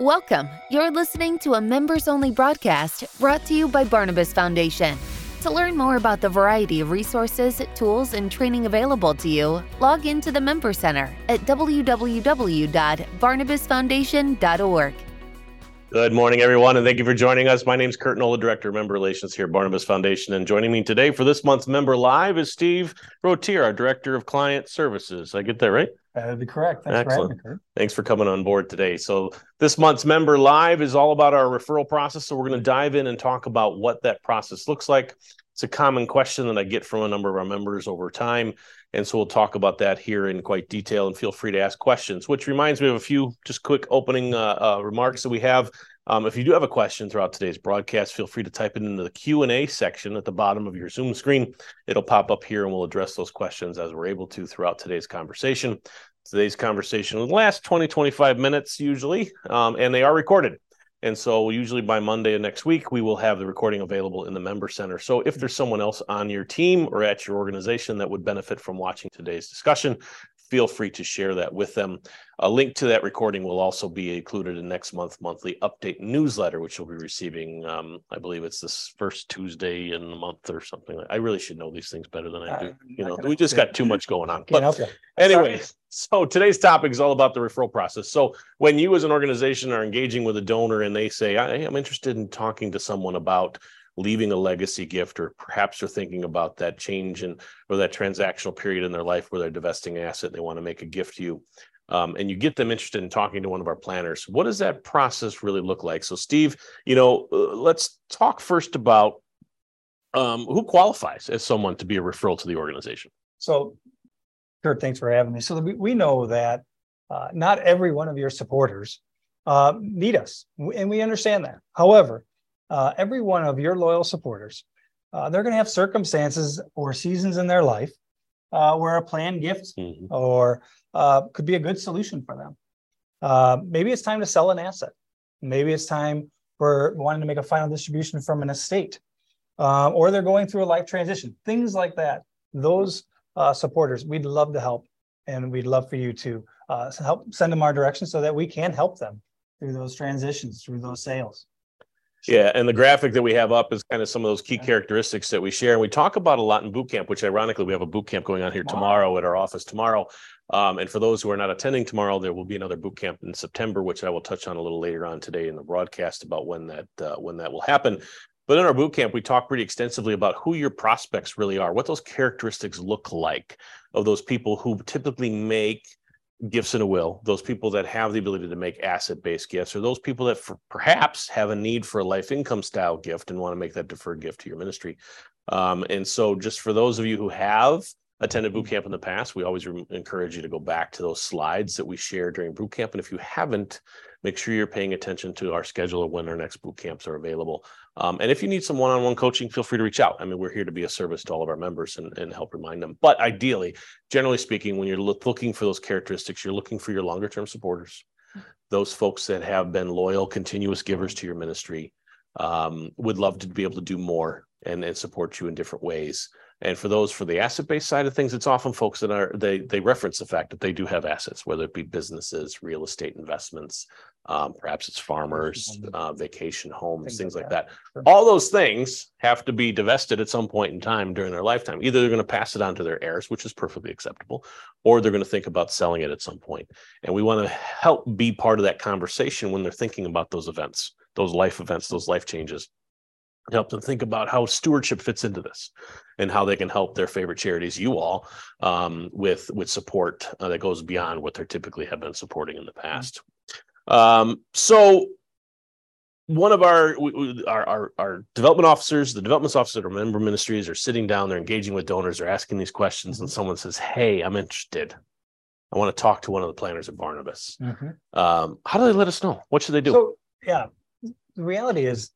Welcome. You're listening to a members only broadcast brought to you by Barnabas Foundation. To learn more about the variety of resources, tools, and training available to you, log into the Member Center at www.barnabasfoundation.org. Good morning, everyone, and thank you for joining us. My name is Kurt Knoll, Director of Member Relations here at Barnabas Foundation. And joining me today for this month's Member Live is Steve Rottier, our Director of Client Services. I get that right? That would be correct. Thanks Excellent. for having me, Kurt. Thanks for coming on board today. So, this month's Member Live is all about our referral process. So, we're going to dive in and talk about what that process looks like. It's a common question that I get from a number of our members over time. And so we'll talk about that here in quite detail and feel free to ask questions, which reminds me of a few just quick opening uh, uh, remarks that we have. Um, if you do have a question throughout today's broadcast, feel free to type it into the Q&A section at the bottom of your Zoom screen. It'll pop up here and we'll address those questions as we're able to throughout today's conversation. Today's conversation will last 20, 25 minutes usually, um, and they are recorded. And so, usually by Monday of next week, we will have the recording available in the member center. So, if there's someone else on your team or at your organization that would benefit from watching today's discussion, feel free to share that with them. A link to that recording will also be included in next month monthly update newsletter, which you'll be receiving. Um, I believe it's this first Tuesday in the month or something. I really should know these things better than I do. You know, we just got too much going on. But anyway, so today's topic is all about the referral process. So when you as an organization are engaging with a donor and they say, I am interested in talking to someone about leaving a legacy gift, or perhaps they're thinking about that change in or that transactional period in their life where they're divesting asset, they want to make a gift to you. Um, and you get them interested in talking to one of our planners. What does that process really look like? So, Steve, you know, uh, let's talk first about um, who qualifies as someone to be a referral to the organization. So, Kurt, thanks for having me. So we, know that uh, not every one of your supporters uh, need us, and we understand that. However, uh, every one of your loyal supporters, uh, they're going to have circumstances or seasons in their life uh, where a planned gift Mhm. or uh, could be a good solution for them. Uh, maybe it's time to sell an asset. Maybe it's time for wanting to make a final distribution from an estate, uh, or they're going through a life transition. Things like that. Those uh, supporters, we'd love to help, and we'd love for you to uh, help send them our direction so that we can help them through those transitions, through those sales. Yeah, and the graphic that we have up is kind of some of those key characteristics that we share, and we talk about a lot in boot camp. Which, ironically, we have a boot camp going on here tomorrow at our office tomorrow. Um, and for those who are not attending tomorrow, there will be another boot camp in September, which I will touch on a little later on today in the broadcast about when that uh, when that will happen. But in our boot camp, we talk pretty extensively about who your prospects really are, what those characteristics look like of those people who typically make gifts in a will, those people that have the ability to make asset based gifts, or those people that perhaps have a need for a life income style gift and want to make that deferred gift to your ministry. Um, and so, just for those of you who have attended boot camp in the past, we always re- encourage you to go back to those slides that we share during boot camp. And if you haven't, make sure you're paying attention to our schedule of when our next boot camps are available. Um, and if you need some one on one coaching, feel free to reach out. I mean, we're here to be a service to all of our members and, and help remind them. But ideally, generally speaking, when you're look, looking for those characteristics, you're looking for your longer term supporters, those folks that have been loyal, continuous givers to your ministry, um, would love to be able to do more and, and support you in different ways. And for those for the asset based side of things, it's often folks that are they they reference the fact that they do have assets, whether it be businesses, real estate investments, um, perhaps it's farmers, uh, vacation homes, Things like that. All those things have to be divested at some point in time during their lifetime. Either they're going to pass it on to their heirs, which is perfectly acceptable, or they're going to think about selling it at some point. And we want to help be part of that conversation when they're thinking about those events, those life events, those life changes. Help them think about how stewardship fits into this and how they can help their favorite charities, you all, um, with with support uh, that goes beyond what they typically have been supporting in the past. Um, so one of our, our our our development officers, the development officers at our member ministries are sitting down, they're engaging with donors, they're asking these questions, and someone says, "Hey, I'm interested. I want to talk to one of the planners at Barnabas." Um, how do they let us know? What should they do? So, yeah, the reality is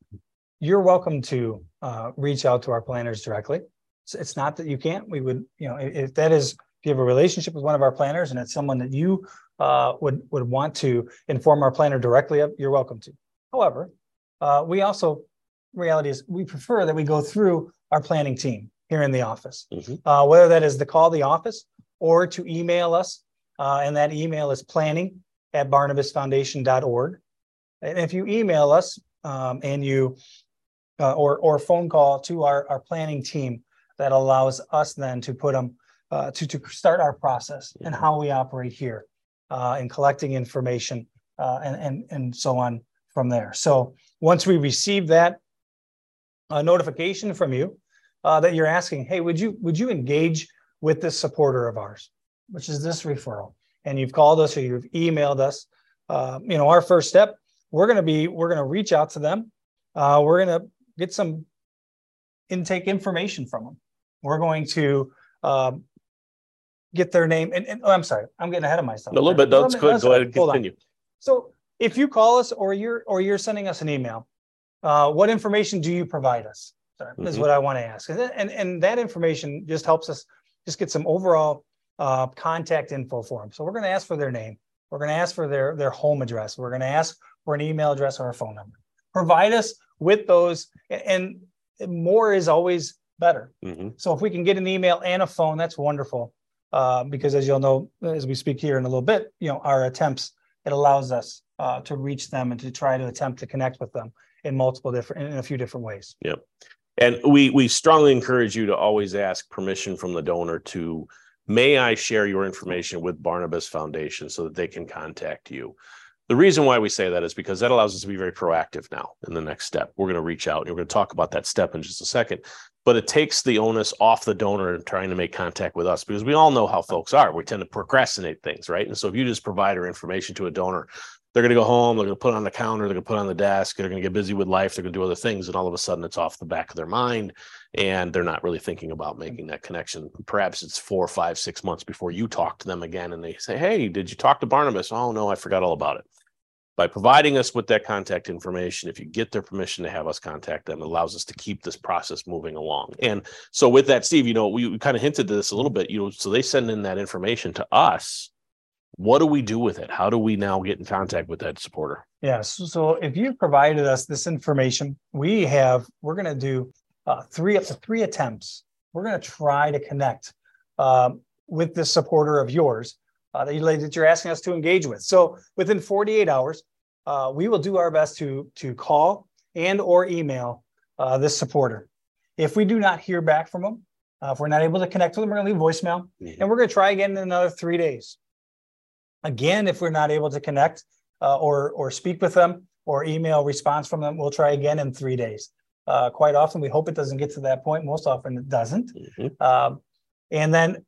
you're welcome to uh, reach out to our planners directly. It's, it's not that you can't. We would, you know, if, that is, if you have a relationship with one of our planners and it's someone that you uh, would would want to inform our planner directly of, you're welcome to. However, uh, we also, reality is we prefer that we go through our planning team here in the office, Mhm. uh, whether that is to call the office or to email us. Uh, and that email is planning at barnabasfoundation.org. And if you email us um, and you uh, or or phone call to our, our planning team, that allows us then to put them uh, to to start our process and how we operate here uh, in collecting information uh, and and and so on from there. So once we receive that uh, notification from you uh, that you're asking, hey, would you would you engage with this supporter of ours, which is this referral, and you've called us or you've emailed us, uh, you know, our first step, we're going to be we're going to reach out to them, uh, we're going to get some intake information from them. We're going to um, get their name and, and oh, I'm sorry, I'm getting ahead of myself. A little bit. That's good. Go ahead and continue. So if you call us or you're or you're sending us an email, uh, what information do you provide us? Sorry, mm-hmm. is what I want to ask. And, and and that information just helps us just get some overall uh, contact info for them. So we're going to ask for their name. We're going to ask for their their home address. We're going to ask for an email address or a phone number. Provide us with those, and more is always better. Mm-hmm. So if we can get an email and a phone, that's wonderful. Uh, because as you'll know, as we speak here in a little bit, you know, our attempts it allows us uh, to reach them and to try to attempt to connect with them in multiple different in a few different ways. Yep. And we we strongly encourage you to always ask permission from the donor to may I share your information with Barnabas Foundation so that they can contact you. The reason why we say that is because that allows us to be very proactive now in the next step. We're going to reach out and we're going to talk about that step in just a second. But it takes the onus off the donor and trying to make contact with us because we all know how folks are. We tend to procrastinate things, right? And so if you just provide our information to a donor, they're going to go home, they're going to put it on the counter, they're going to put it on the desk, they're going to get busy with life, they're going to do other things, and all of a sudden it's off the back of their mind, and they're not really thinking about making that connection. Perhaps it's four, five, six months before you talk to them again, and they say, "Hey, did you talk to Barnabas?" Oh no, I forgot all about it. By providing us with that contact information, if you get their permission to have us contact them, allows us to keep this process moving along. And so, with that, Steve, you know, we, we kind of hinted to this a little bit. You know, so they send in that information to us what do we do with it? How do we now get in contact with that supporter? Yes. Yeah, so if you've provided us this information, we have, we're going to do uh, three up to three attempts. We're going to try to connect um, with this supporter of yours uh, that, you, that you're asking us to engage with. So within 48 hours, uh, we will do our best to, to call and or email uh, this supporter. If we do not hear back from them, uh, if we're not able to connect with them, we're going to leave voicemail, mm-hmm. and we're going to try again in another three days. Again, if we're not able to connect uh, or or speak with them or email response from them, we'll try again in three days. Uh, quite often, we hope it doesn't get to that point. Most often, it doesn't. Mm-hmm. Um, and then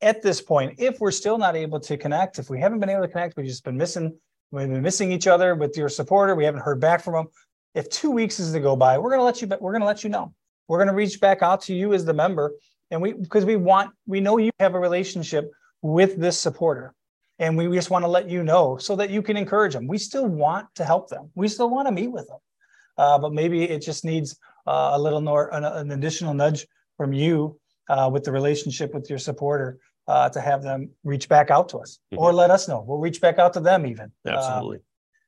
at this point, if we're still not able to connect, if we haven't been able to connect, we've just been missing, we've been missing each other with your supporter. We haven't heard back from them. If two weeks is to go by, we're going to let you. We're to let you know. We're going to reach back out to you as the member, and we because we want we know you have a relationship with this supporter and we just want to let you know so that you can encourage them. We still want to help them. We still want to meet with them, uh, but maybe it just needs uh, a little more an, an, additional nudge from you uh, with the relationship with your supporter uh, to have them reach back out to us mm-hmm. or let us know. We'll reach back out to them even. Uh, Absolutely.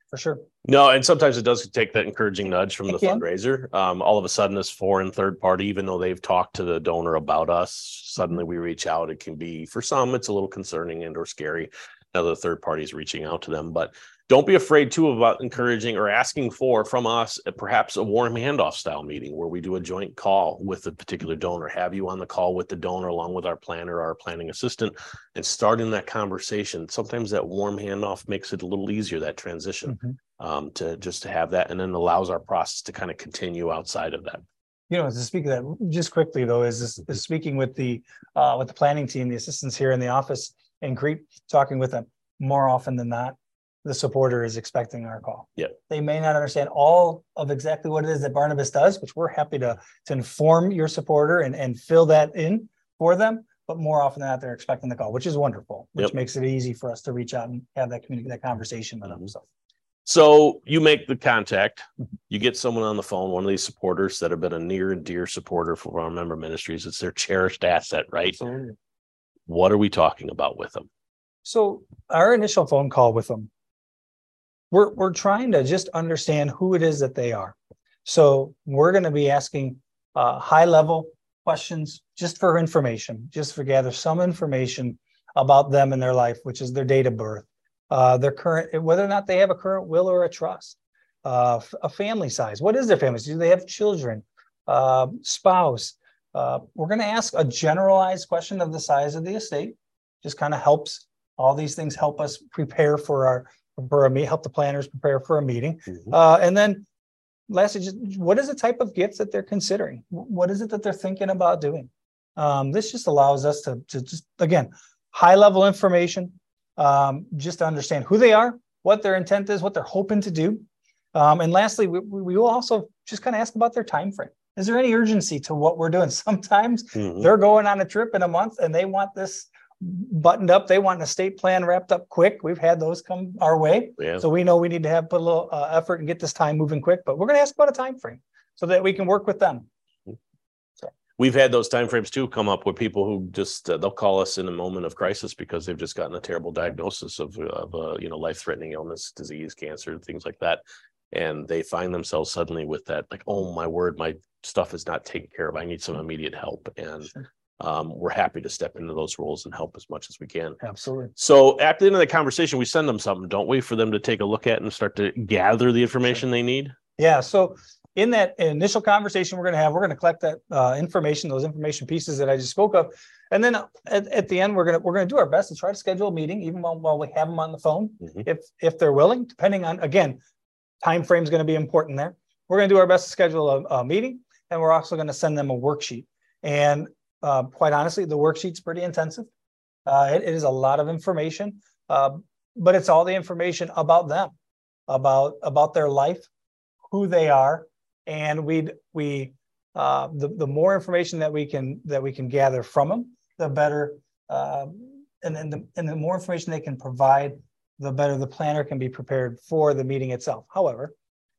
for sure. No, and sometimes it does take that encouraging nudge from it the can. fundraiser. Um, all of a sudden, this foreign third party, even though they've talked to the donor about us, suddenly we reach out. It can be for some, it's a little concerning and or scary Now the third parties reaching out to them. But don't be afraid too about encouraging or asking for from us perhaps a warm handoff style meeting where we do a joint call with a particular donor, have you on the call with the donor along with our planner, our planning assistant, and starting that conversation. Sometimes that warm handoff makes it a little easier, that transition. Mm-hmm. Um, to just to have that and then allows our process to kind of continue outside of that you know, to speak of that just quickly though, is, this, is speaking with the uh, with the planning team, the assistants here in the office in Crete, talking with them more often than not, the supporter is expecting our call. Yeah. They may not understand all of exactly what it is that Barnabas does, which we're happy to, to inform your supporter and, and fill that in for them. But more often than not, they're expecting the call, which is wonderful, which yep. makes it easy for us to reach out and have that community, that conversation with mm-hmm. them. So. So you make the contact, you get someone on the phone, one of these supporters that have been a near and dear supporter for our member ministries. It's their cherished asset, right? Absolutely. What are we talking about with them? So our initial phone call with them, we're we're trying to just understand who it is that they are. So we're going to be asking uh, high level questions just for information, just for gather some information about them and their life, which is their date of birth, uh, their current, whether or not they have a current will or a trust. uh, a family size. What is their family? Do they have children, uh, spouse? Uh, we're going to ask a generalized question of the size of the estate. Just kind of helps. All these things help us prepare for our for a meet, help the planners prepare for a meeting. Mm-hmm. Uh, and then lastly, just what is the type of gifts that they're considering? What is it that they're thinking about doing? Um, this just allows us to, to just again high level information, um, just to understand who they are, what their intent is, what they're hoping to do. Um, and lastly, we, we will also just kind of ask about their time frame. Is there any urgency to what we're doing? Sometimes mm-hmm. they're going on a trip in a month and they want this buttoned up. They want an estate plan wrapped up quick. We've had those come our way, yeah. so we know we need to have put a little uh, effort and get this time moving quick. But we're going to ask about a time frame so that we can work with them. We've had those timeframes too come up with people who just uh, they'll call us in a moment of crisis because they've just gotten a terrible diagnosis of of uh, you know life threatening illness, disease, cancer, things like that, and they find themselves suddenly with that like oh my word, my stuff is not taken care of. I need some immediate help, and sure um, we're happy to step into those roles and help as much as we can. Absolutely. So at the end of the conversation, we send them something, don't we, for them to take a look at and start to gather the information they need? Yeah. So in that initial conversation we're going to have, we're going to collect that uh, information, those information pieces that I just spoke of, and then at, at the end we're going to we're going to do our best to try to schedule a meeting, even while, while we have them on the phone, mm-hmm. if if they're willing, depending on again, time frame is going to be important there. We're going to do our best to schedule a, a meeting, and we're also going to send them a worksheet. And uh, quite honestly, the worksheet's pretty intensive. Uh, it, it is a lot of information, uh, but it's all the information about them, about about their life, who they are, and we we uh, the the more information that we can that we can gather from them, the better, uh, and then the and the more information they can provide, the better the planner can be prepared for the meeting itself. However,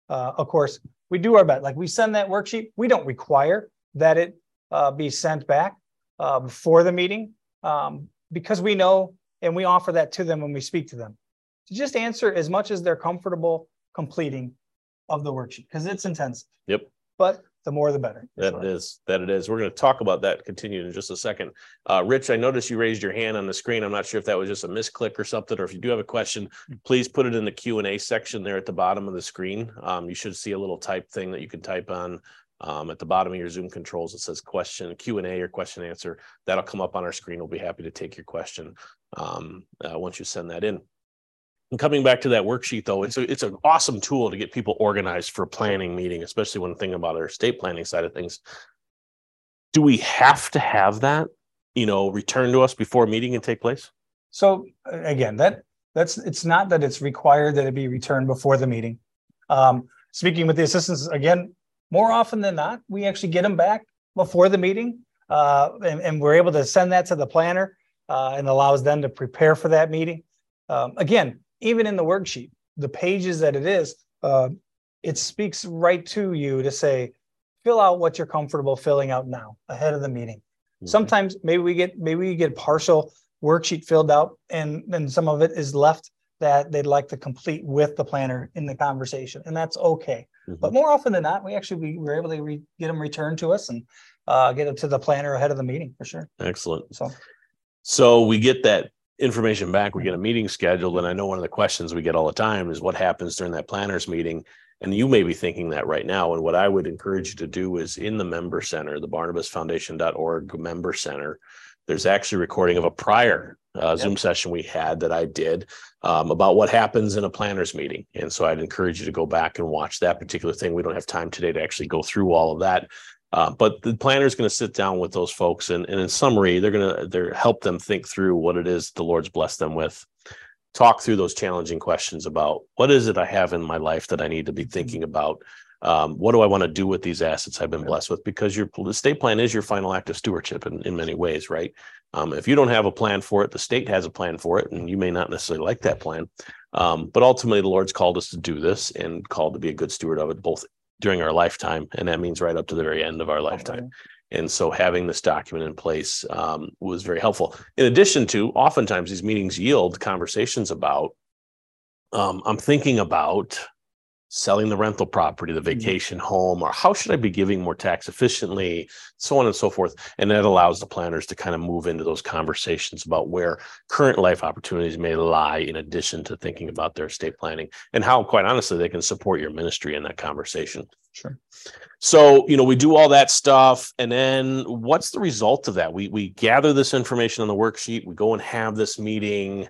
uh, of course, we do our best. Like we send that worksheet, we don't require that it uh, be sent back uh, before the meeting um, because we know and we offer that to them when we speak to them to just answer as much as they're comfortable completing of the worksheet because it's intensive. Yep. But the more the better. That sure. is that it is. We're going to talk about that continue in just a second. Uh, Rich, I noticed you raised your hand on the screen. I'm not sure if that was just a misclick or something, or if you do have a question, please put it in the Q and A section there at the bottom of the screen. Um, you should see a little type thing that you can type on um, at the bottom of your Zoom controls, it says question Q&A or question answer. That'll come up on our screen. We'll be happy to take your question um, uh, once you send that in. And coming back to that worksheet, though, it's a, it's an awesome tool to get people organized for planning meeting, especially when thinking about our estate planning side of things. Do we have to have that, you know, return to us before meeting can take place? So again, that that's it's not that it's required that it be returned before the meeting. Um, speaking with the assistants again, more often than not, we actually get them back before the meeting, uh, and, and, we're able to send that to the planner uh, and allows them to prepare for that meeting. Um, again, even in the worksheet, the pages that it is, uh, it speaks right to you to say, fill out what you're comfortable filling out now ahead of the meeting. Mm-hmm. Sometimes maybe we get maybe we get partial worksheet filled out and then some of it is left that they'd like to complete with the planner in the conversation, and that's okay. Mm-hmm. But more often than not, we actually we were able to re- get them returned to us and uh, get them to the planner ahead of the meeting for sure. Excellent. So, so we get that information back. We get a meeting scheduled, and I know one of the questions we get all the time is what happens during that planners meeting. And you may be thinking that right now. And what I would encourage you to do is in the member center, the barnabasfoundation.org member center, there's actually a recording of a prior uh, yep. Zoom session we had that I did um, about what happens in a planners meeting. And so I'd encourage you to go back and watch that particular thing. We don't have time today to actually go through all of that. Uh, but the planner is going to sit down with those folks and, and in summary, they're going to they're help them think through what it is the Lord's blessed them with. Talk through those challenging questions about what is it I have in my life that I need to be thinking about um, what do I want to do with these assets I've been blessed with? Because your estate plan is your final act of stewardship in, in many ways, right? Um, if you don't have a plan for it, the state has a plan for it, and you may not necessarily like that plan. Um, but ultimately, the Lord's called us to do this and called to be a good steward of it, both during our lifetime, and that means right up to the very end of our lifetime. And so, having this document in place um, was very helpful. In addition to, oftentimes these meetings yield conversations about. Um, I'm thinking about selling the rental property, the Mhm. vacation home, or how should I be giving more tax efficiently, so on and so forth. And that allows the planners to kind of move into those conversations about where current life opportunities may lie in addition to thinking about their estate planning and how, quite honestly, they can support your ministry in that conversation. Sure. So, you know, we do all that stuff. And then what's the result of that? We we gather this information on the worksheet, we go and have this meeting.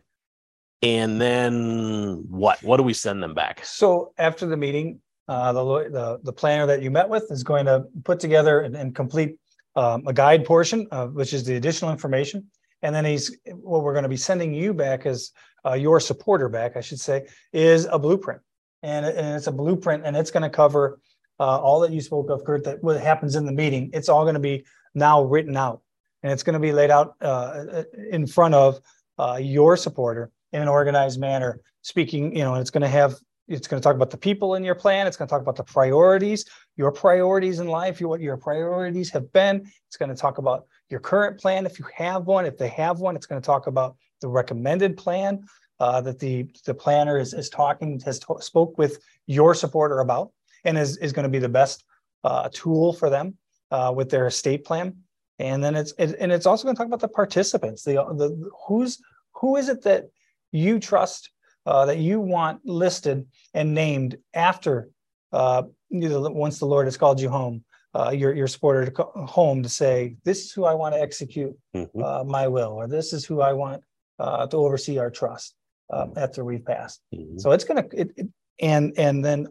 And then what? What do we send them back? So after the meeting, uh, the, the, the planner that you met with is going to put together and, and complete um, a guide portion, which is the additional information. And then he's, what we're going to be sending you back as uh, your supporter back, I should say, is a blueprint. And, and it's a blueprint and it's going to cover uh, all that you spoke of, Kurt, that what happens in the meeting. It's all going to be now written out. And it's going to be laid out uh, in front of uh, your supporter in an organized manner, speaking, you know, it's going to have it's going to talk about the people in your plan. It's going to talk about the priorities, your priorities in life, what your priorities have been. It's going to talk about your current plan, if you have one. If they have one, it's going to talk about the recommended plan uh, that the the planner is, is talking has spoke with your supporter about, and is is going to be the best uh, tool for them uh, with their estate plan. And then it's it, and it's also going to talk about the participants. The the who's who is it that you trust uh, that you want listed and named after uh, once the Lord has called you home, uh, your your supporter to co- home to say, "This is who I want to execute Mhm. uh, my will," or "This is who I want uh, to oversee our trust uh, after we've passed." Mhm. So it's gonna it, it and and then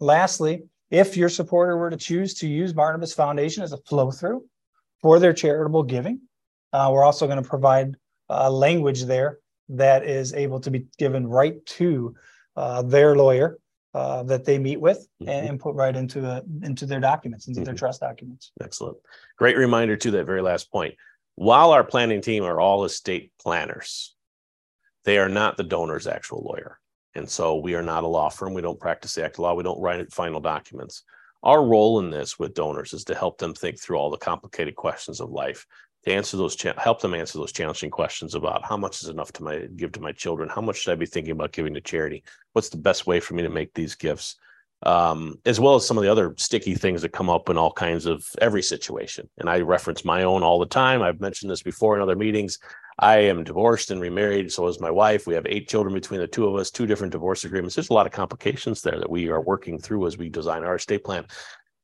lastly, if your supporter were to choose to use Barnabas Foundation as a flow through for their charitable giving, uh, we're also going to provide uh, language there that is able to be given right to uh, their lawyer uh, that they meet with and, Mhm. and put right into the into their documents, into their Mhm. trust documents. Excellent. Great reminder to that very last point. While our planning team are all estate planners, they are not the donor's actual lawyer. And so we are not a law firm. We don't practice the act of law. We don't write final documents. Our role in this with donors is to help them think through all the complicated questions of life, to answer those, cha- help them answer those challenging questions about how much is enough to my give to my children, how much should I be thinking about giving to charity, what's the best way for me to make these gifts, um, as well as some of the other sticky things that come up in all kinds of every situation. And I reference my own all the time. I've mentioned this before in other meetings. I am divorced and remarried. So is my wife. We have eight children between the two of us, two different divorce agreements. There's a lot of complications there that we are working through as we design our estate plan.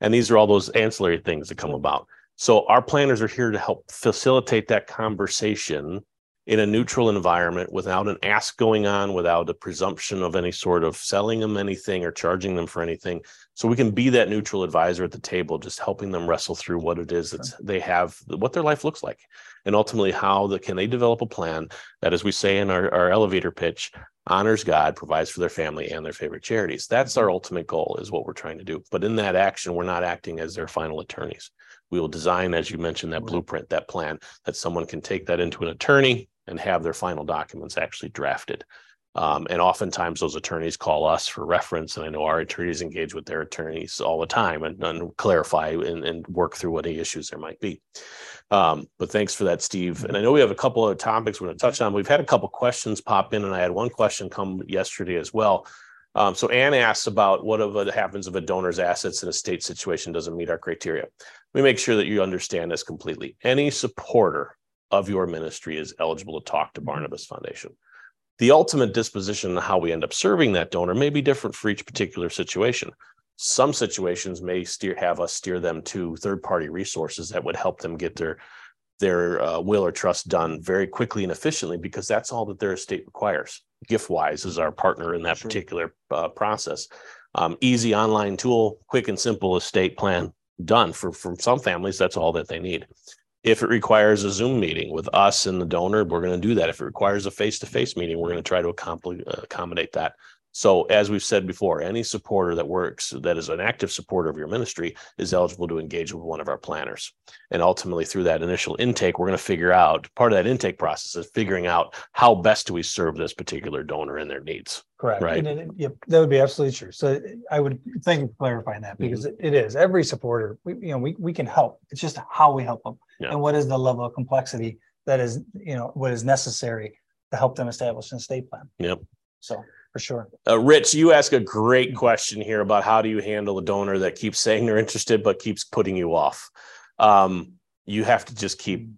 And these are all those ancillary things that come about. So our planners are here to help facilitate that conversation in a neutral environment without an ask going on, without a presumption of any sort of selling them anything or charging them for anything. So we can be that neutral advisor at the table, just helping them wrestle through what it is that they have, what their life looks like, and ultimately how the, can they develop a plan that, as we say in our, our elevator pitch, honors God, provides for their family and their favorite charities. That's our mm-hmm. ultimate goal, is what we're trying to do. But in that action, we're not acting as their final attorneys. We will design, as you mentioned, that Right. blueprint, that plan, that someone can take that into an attorney and have their final documents actually drafted. Um, and oftentimes those attorneys call us for reference. And I know our attorneys engage with their attorneys all the time and, and clarify and, and work through what any issues there might be. Um, but thanks for that, Steve. And I know we have a couple of topics we're going to touch on. We've had a couple questions pop in, and I had one question come yesterday as well. Um, so Anne asks about what of what happens if a donor's assets in a state situation doesn't meet our criteria. We make sure that you understand this completely. Any supporter of your ministry is eligible to talk to Barnabas Foundation. The ultimate disposition and how we end up serving that donor may be different for each particular situation. Some situations may steer have us steer them to third-party resources that would help them get their their uh, will or trust done very quickly and efficiently because that's all that their estate requires. GiftWise is our partner in that Sure. particular uh, process. Um, easy online tool, quick and simple estate plan done for for some families. That's all that they need. If it requires a Zoom meeting with us and the donor, we're going to do that. If it requires a face-to-face meeting, we're going to try to uh, accommodate that. So as we've said before, any supporter that works, that is an active supporter of your ministry is eligible to engage with one of our planners. And ultimately through that initial intake, we're going to figure out, part of that intake process is figuring out how best do we serve this particular donor and their needs. Correct. Right. And it- yep, that would be absolutely true. So I would thank you for clarifying that because Mm-hmm. it is every supporter, we, you know, we, we can help. It's just how we help them. Yeah. And what is the level of complexity that is, you know, what is necessary to help them establish an estate plan. Yep. So, for sure. Uh, Rich, you ask a great question here about how do you handle a donor that keeps saying they're interested but keeps putting you off. Um, you have to just keep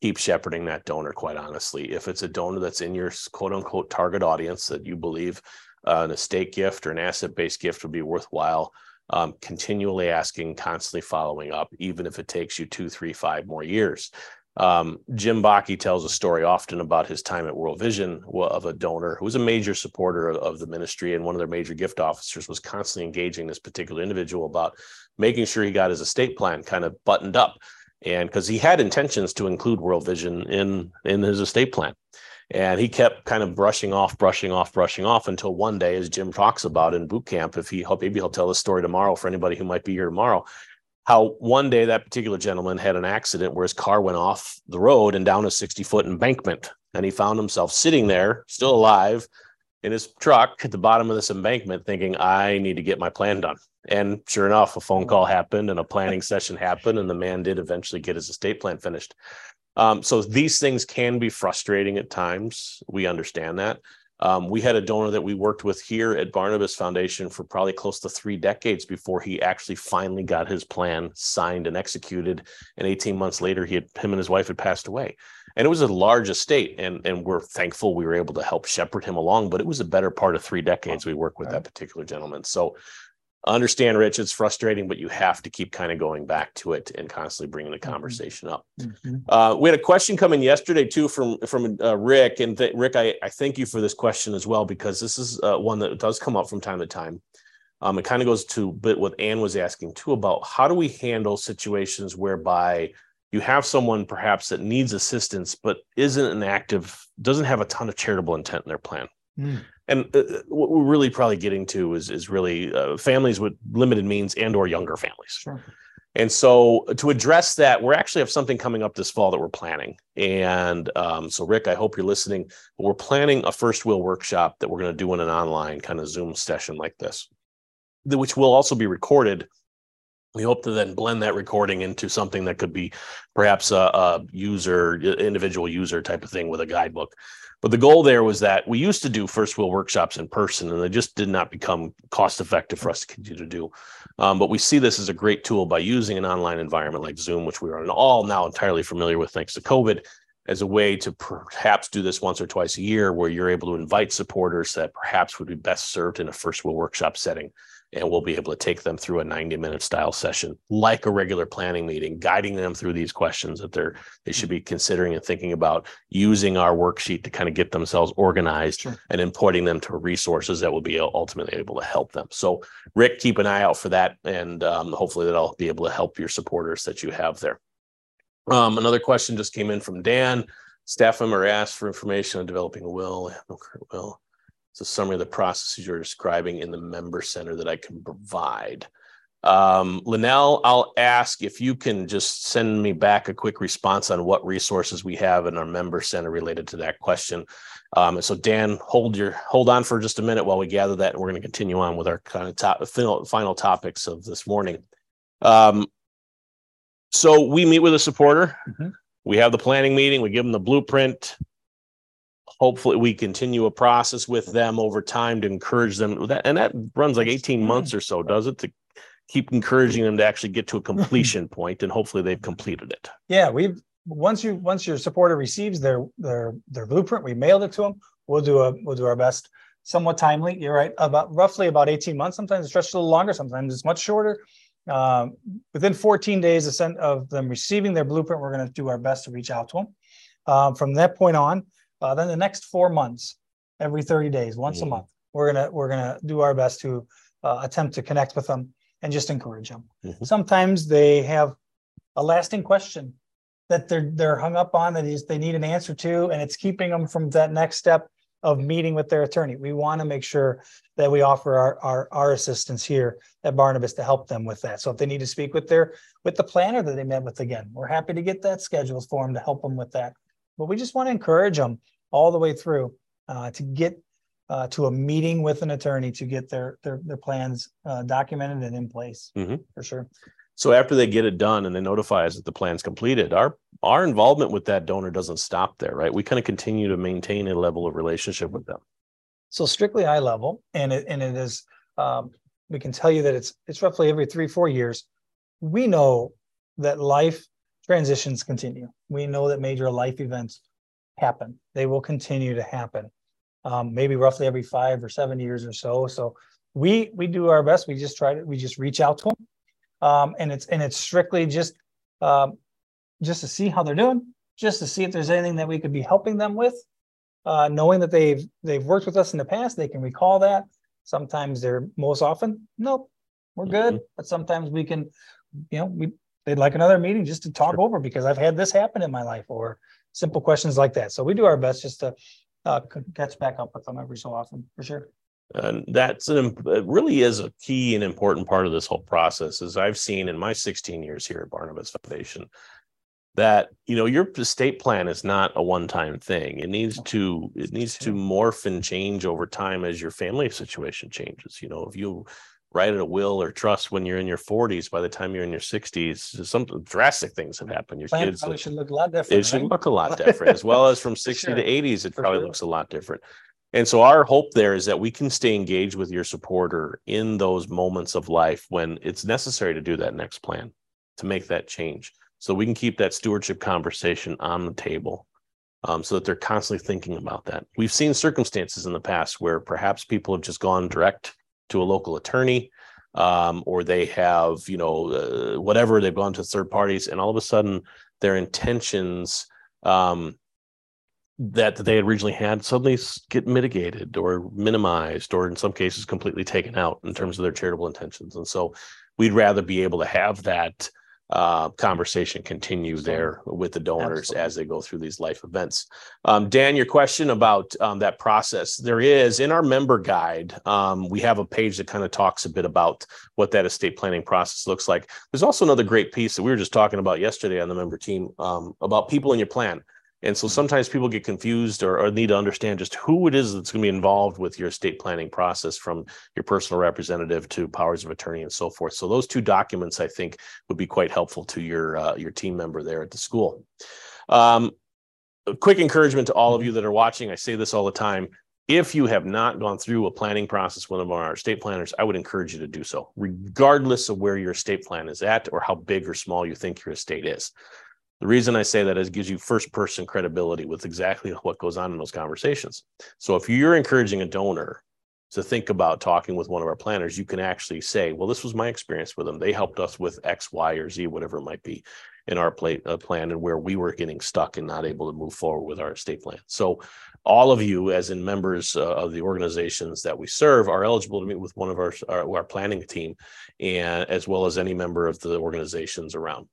keep shepherding that donor. Quite honestly, if it's a donor that's in your quote unquote target audience that you believe uh, an estate gift or an asset based gift would be worthwhile, um, continually asking, constantly following up, even if it takes you two, three, five more years. Um, Jim Bakke tells a story often about his time at World Vision of a donor who was a major supporter of, of the ministry and one of their major gift officers was constantly engaging this particular individual about making sure he got his estate plan kind of buttoned up and because he had intentions to include world vision in in his estate plan. And he kept kind of brushing off brushing off brushing off until one day as jim talks about in boot camp if he maybe he'll tell the story tomorrow for anybody who might be here tomorrow how one day that particular gentleman had an accident where his car went off the road and down a 60 foot embankment and he found himself sitting there still alive in his truck at the bottom of this embankment thinking i need to get my plan done and sure enough, a phone call happened and a planning session happened, and the man did eventually get his estate plan finished. Um, so these things can be frustrating at times. We understand that. Um, we had a donor that we worked with here at Barnabas Foundation for probably close to three decades before he actually finally got his plan signed and executed. And 18 months later, he had him and his wife had passed away. And it was a large estate, and and we're thankful we were able to help shepherd him along. But it was a better part of three decades we worked with that particular gentleman. So understand rich it's frustrating but you have to keep kind of going back to it and constantly bringing the mm-hmm. conversation up mm-hmm. uh, we had a question coming yesterday too from from uh, rick and th- rick I, I thank you for this question as well because this is uh, one that does come up from time to time um, it kind of goes to bit what ann was asking too about how do we handle situations whereby you have someone perhaps that needs assistance but isn't an active doesn't have a ton of charitable intent in their plan mm and uh, uh, what we're really probably getting to is is really uh, families with limited means and or younger families. Sure. And so to address that, we actually have something coming up this fall that we're planning. And um, so, Rick, I hope you're listening. We're planning a first will workshop that we're going to do in an online kind of Zoom session like this, which will also be recorded. We hope to then blend that recording into something that could be perhaps a, a user, individual user type of thing with a guidebook. But the goal there was that we used to do first will workshops in person, and they just did not become cost effective for us to continue to do. Um, but we see this as a great tool by using an online environment like Zoom, which we are all now entirely familiar with thanks to COVID, as a way to perhaps do this once or twice a year, where you're able to invite supporters that perhaps would be best served in a first will workshop setting and we'll be able to take them through a 90 minute style session like a regular planning meeting guiding them through these questions that they're they should be considering and thinking about using our worksheet to kind of get themselves organized sure. and then pointing them to resources that will be ultimately able to help them. So rick keep an eye out for that and um, hopefully that'll be able to help your supporters that you have there. Um, another question just came in from dan. Staff member asked for information on developing a will no current will it's a summary of the processes you're describing in the member center that I can provide. Um, Linnell, I'll ask if you can just send me back a quick response on what resources we have in our member center related to that question. Um, and so Dan, hold your hold on for just a minute while we gather that, and we're going to continue on with our kind of top, final, final topics of this morning. Um, so we meet with a supporter. Mm-hmm. We have the planning meeting. We give them the blueprint hopefully we continue a process with them over time to encourage them. That and that runs like 18 months or so does it? To keep encouraging them to actually get to a completion point and hopefully they've completed it. Yeah we've once you once your supporter receives their their their blueprint we mailed it to them we'll do a we'll do our best. Somewhat timely you're right about roughly about 18 months. Sometimes it stretches a little longer sometimes it's much shorter. Um, within 14 days of them receiving their blueprint we're going to do our best to reach out to them um, from that point on uh, then the next four months, every 30 days, once mm-hmm. a month, we're gonna we're gonna do our best to uh, attempt to connect with them and just encourage them. Mm-hmm. Sometimes they have a lasting question that they're they're hung up on that is they need an answer to, and it's keeping them from that next step of meeting with their attorney. We want to make sure that we offer our, our, our assistance here at Barnabas to help them with that. So if they need to speak with their with the planner that they met with again, we're happy to get that scheduled for them to help them with that but we just want to encourage them all the way through uh, to get uh, to a meeting with an attorney to get their their, their plans uh, documented and in place mm-hmm. for sure. So after they get it done and they notify us that the plan's completed, our our involvement with that donor doesn't stop there, right? We kind of continue to maintain a level of relationship with them. So strictly eye level, and it and it is um, we can tell you that it's it's roughly every three four years. We know that life transitions continue. We know that major life events happen. They will continue to happen. Um, maybe roughly every five or seven years or so. So we we do our best. We just try to we just reach out to them, um, and it's and it's strictly just um, just to see how they're doing, just to see if there's anything that we could be helping them with. Uh, knowing that they've they've worked with us in the past, they can recall that. Sometimes they're most often, nope, we're good. Mm-hmm. But sometimes we can, you know, we they'd like another meeting just to talk sure. over because I've had this happen in my life or simple questions like that. So we do our best just to uh, catch back up with them every so often for sure. And that's an it really is a key and important part of this whole process, as I've seen in my 16 years here at Barnabas Foundation. That you know your estate plan is not a one-time thing. It needs to it needs to morph and change over time as your family situation changes. You know, if you write a will or trust when you're in your 40s by the time you're in your 60s some drastic things have happened. Your Plan kids probably should look a lot different it should look a lot different. As well as from 60 sure. to 80s it For probably sure. looks a lot different. And so our hope there is that we can stay engaged with your supporter in those moments of life when it's necessary to do that next plan to make that change so we can keep that stewardship conversation on the table um, so that they're constantly thinking about that. We've seen circumstances in the past where perhaps people have just gone direct to a local attorney um, or they have you know uh, whatever they've gone to third parties and all of a sudden their intentions um, that they originally had suddenly get mitigated or minimized or in some cases completely taken out in terms of their charitable intentions. And so we'd rather be able to have that uh, conversation continue there with the donors Absolutely. as they go through these life events. Um, Dan, your question about um, that process, there is in our member guide, um, we have a page that kind of talks a bit about what that estate planning process looks like. There's also another great piece that we were just talking about yesterday on the member team um, about people in your plan. And so sometimes people get confused or, or, need to understand just who it is that's going to be involved with your estate planning process from your personal representative to powers of attorney and so forth. So those two documents, I think, would be quite helpful to your uh, your team member there at the school. Um, a quick encouragement to all of you that are watching. I say this all the time. If you have not gone through a planning process with one of our estate planners, I would encourage you to do so, regardless of where your estate plan is at or how big or small you think your estate is. The reason I say that is it gives you first person credibility with exactly what goes on in those conversations. So if you're encouraging a donor to think about talking with one of our planners, you can actually say, well, this was my experience with them. They helped us with X, Y, or Z, whatever it might be in our uh, plan and where we were getting stuck and not able to move forward with our estate plan. So all of you, as in members uh, of the organizations that we serve, are eligible to meet with one of our, our, our planning team and as well as any member of the organizations around.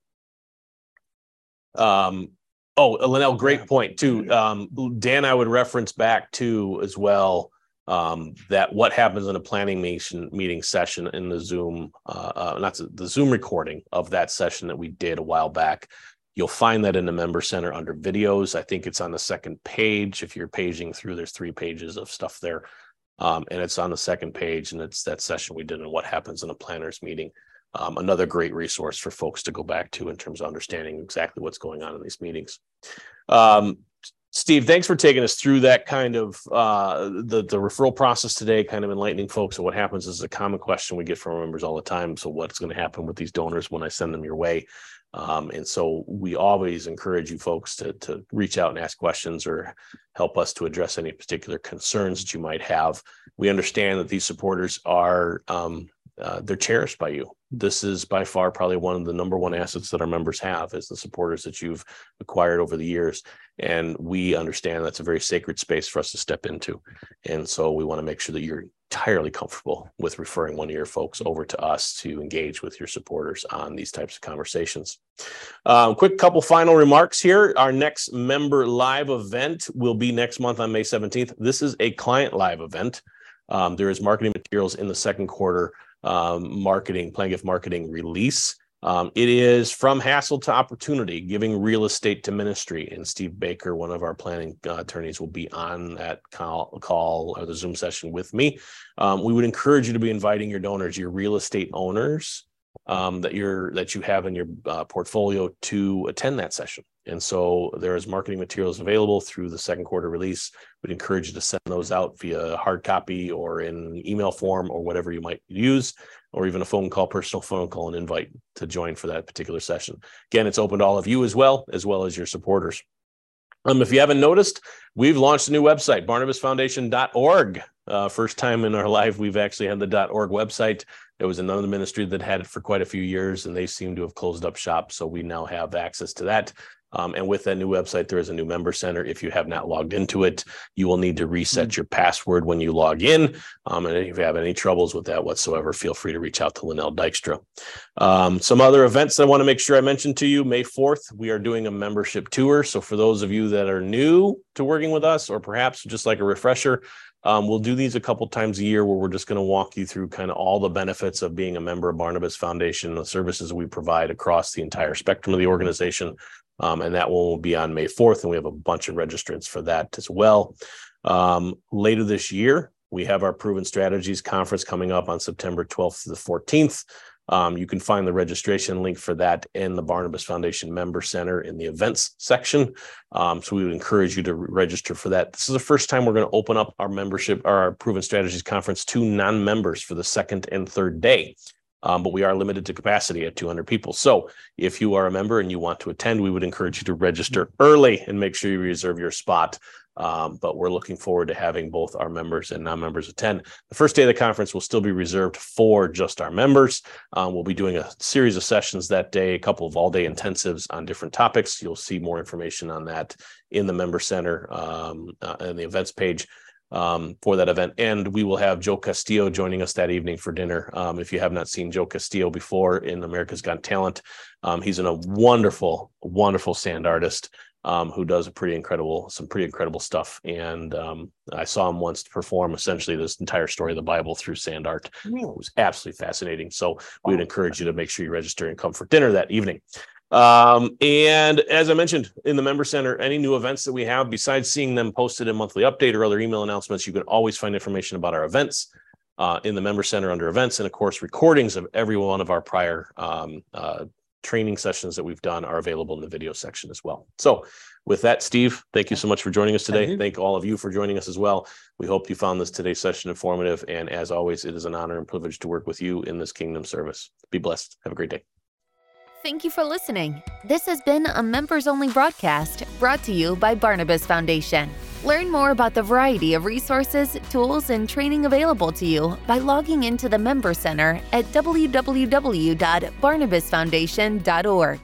Um, oh, Linnell, great point too. Um, Dan, I would reference back to as well um, that what happens in a planning meeting, meeting session in the Zoom, uh, uh, not the Zoom recording of that session that we did a while back. You'll find that in the member center under videos. I think it's on the second page. If you're paging through, there's three pages of stuff there. Um, and it's on the second page, and it's that session we did and what happens in a planners meeting um, another great resource for folks to go back to in terms of understanding exactly what's going on in these meetings. Um, Steve, thanks for taking us through that kind of uh, the the referral process today, kind of enlightening folks. What happens is a common question we get from members all the time. So, what's going to happen with these donors when I send them your way? Um, and so, we always encourage you folks to to reach out and ask questions or help us to address any particular concerns that you might have. We understand that these supporters are um, uh, they're cherished by you. This is by far probably one of the number one assets that our members have is the supporters that you've acquired over the years. And we understand that's a very sacred space for us to step into. And so we want to make sure that you're entirely comfortable with referring one of your folks over to us to engage with your supporters on these types of conversations. Um, quick couple final remarks here. Our next member live event will be next month on May 17th. This is a client live event. Um, there is marketing materials in the second quarter um, marketing, plan gift marketing release. Um, it is from hassle to opportunity, giving real estate to ministry. And Steve Baker, one of our planning uh, attorneys, will be on that call, call or the Zoom session with me. Um, we would encourage you to be inviting your donors, your real estate owners um, that you're that you have in your uh, portfolio to attend that session And so there is marketing materials available through the second quarter release. We'd encourage you to send those out via hard copy or in email form or whatever you might use, or even a phone call, personal phone call, and invite to join for that particular session. Again, it's open to all of you as well, as well as your supporters. Um, if you haven't noticed, we've launched a new website, barnabasfoundation.org. Uh, first time in our life, we've actually had the .org website. There was another ministry that had it for quite a few years, and they seem to have closed up shop. So we now have access to that. Um, and with that new website, there is a new member center. If you have not logged into it, you will need to reset your password when you log in. Um, and if you have any troubles with that whatsoever, feel free to reach out to Linnell Dykstra. Um, some other events I want to make sure I mention to you May 4th, we are doing a membership tour. So for those of you that are new to working with us, or perhaps just like a refresher, um, we'll do these a couple times a year where we're just going to walk you through kind of all the benefits of being a member of Barnabas Foundation, the services we provide across the entire spectrum of the organization. Um, and that one will be on May 4th, and we have a bunch of registrants for that as well. Um, later this year, we have our Proven Strategies Conference coming up on September 12th to the 14th. Um, you can find the registration link for that in the Barnabas Foundation Member Center in the events section. Um, so we would encourage you to register for that. This is the first time we're going to open up our membership, our Proven Strategies Conference to non members for the second and third day. Um, but we are limited to capacity at 200 people. So if you are a member and you want to attend, we would encourage you to register early and make sure you reserve your spot. Um, but we're looking forward to having both our members and non-members attend. The first day of the conference will still be reserved for just our members. Um, we'll be doing a series of sessions that day, a couple of all-day intensives on different topics. You'll see more information on that in the member center um, uh, and the events page um, for that event. And we will have Joe Castillo joining us that evening for dinner. Um, if you have not seen Joe Castillo before in America's Got Talent, um, he's a wonderful, wonderful sand artist um, who does a pretty incredible, some pretty incredible stuff. And um, I saw him once perform essentially this entire story of the Bible through sand art. It was absolutely fascinating. So we would encourage you to make sure you register and come for dinner that evening. Um, and as I mentioned in the member center, any new events that we have, besides seeing them posted in monthly update or other email announcements, you can always find information about our events uh, in the member center under events. And of course, recordings of every one of our prior um, uh, training sessions that we've done are available in the video section as well. So with that, Steve, thank you so much for joining us today. Thank, thank all of you for joining us as well. We hope you found this today's session informative. And as always, it is an honor and privilege to work with you in this kingdom service. Be blessed. Have a great day. Thank you for listening. This has been a members only broadcast brought to you by Barnabas Foundation. Learn more about the variety of resources, tools, and training available to you by logging into the Member Center at www.barnabasfoundation.org.